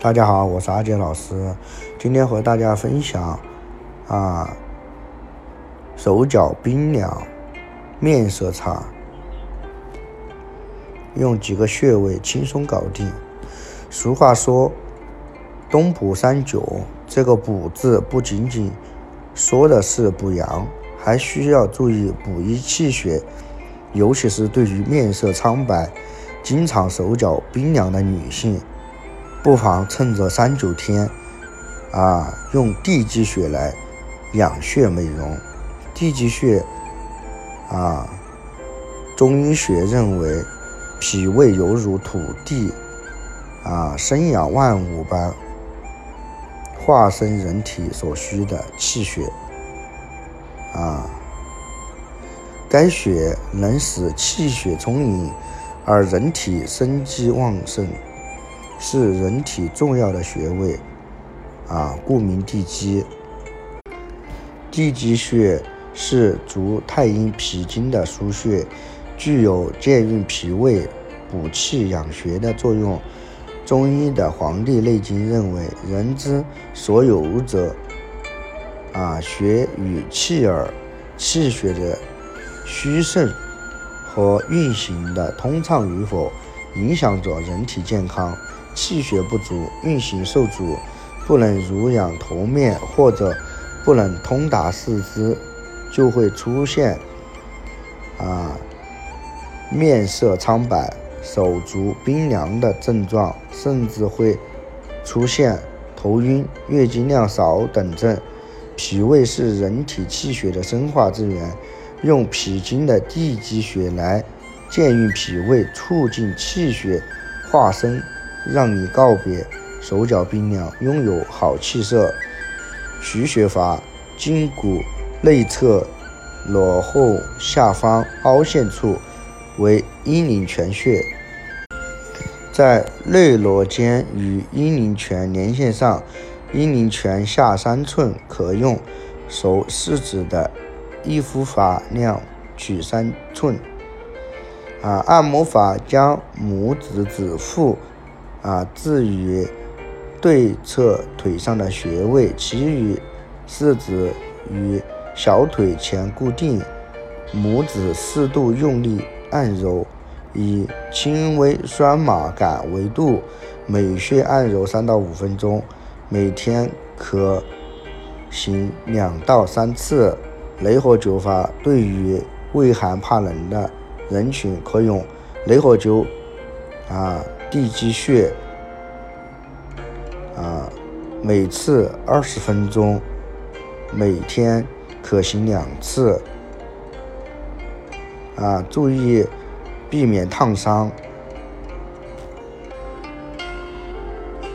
大家好，我是阿杰老师，今天和大家分享啊，手脚冰凉，面色差，用几个穴位轻松搞定。俗话说“冬补三九”，这个“补”字不仅仅说的是补阳，还需要注意补益气血，尤其是对于面色苍白。经常手脚冰凉的女性，不妨趁着三九天，啊，用地机穴来养血美容。地机穴，啊，中医学认为，脾胃犹如土地，啊，生养万物般，化生人体所需的气血，啊，该血能使气血充盈。而人体生机旺盛，是人体重要的穴位，啊，故名地基。地基穴是足太阴脾经的腧穴，具有健运脾胃、补气养血的作用。中医的《黄帝内经》认为，人之所有五者，啊，血与气耳，气血的虚盛。和运行的通畅与否，影响着人体健康。气血不足，运行受阻，不能濡养头面，或者不能通达四肢，就会出现啊面色苍白、手足冰凉的症状，甚至会出现头晕、月经量少等症。脾胃是人体气血的生化之源。用脾经的地基穴来健运脾胃，促进气血化生，让你告别手脚冰凉，拥有好气色。取穴法：筋骨内侧裸后下方凹陷处为阴陵泉穴，在内裸尖与阴陵泉连线上，阴陵泉下三寸，可用手四指的。一幅法量取三寸，啊，按摩法将拇指指腹，啊，置于对侧腿上的穴位，其余四指与小腿前固定，拇指适度用力按揉，以轻微酸麻感为度，每穴按揉三到五分钟，每天可行两到三次。雷火灸法对于畏寒怕冷的人群可用雷火灸啊，地机穴啊，每次二十分钟，每天可行两次啊，注意避免烫伤。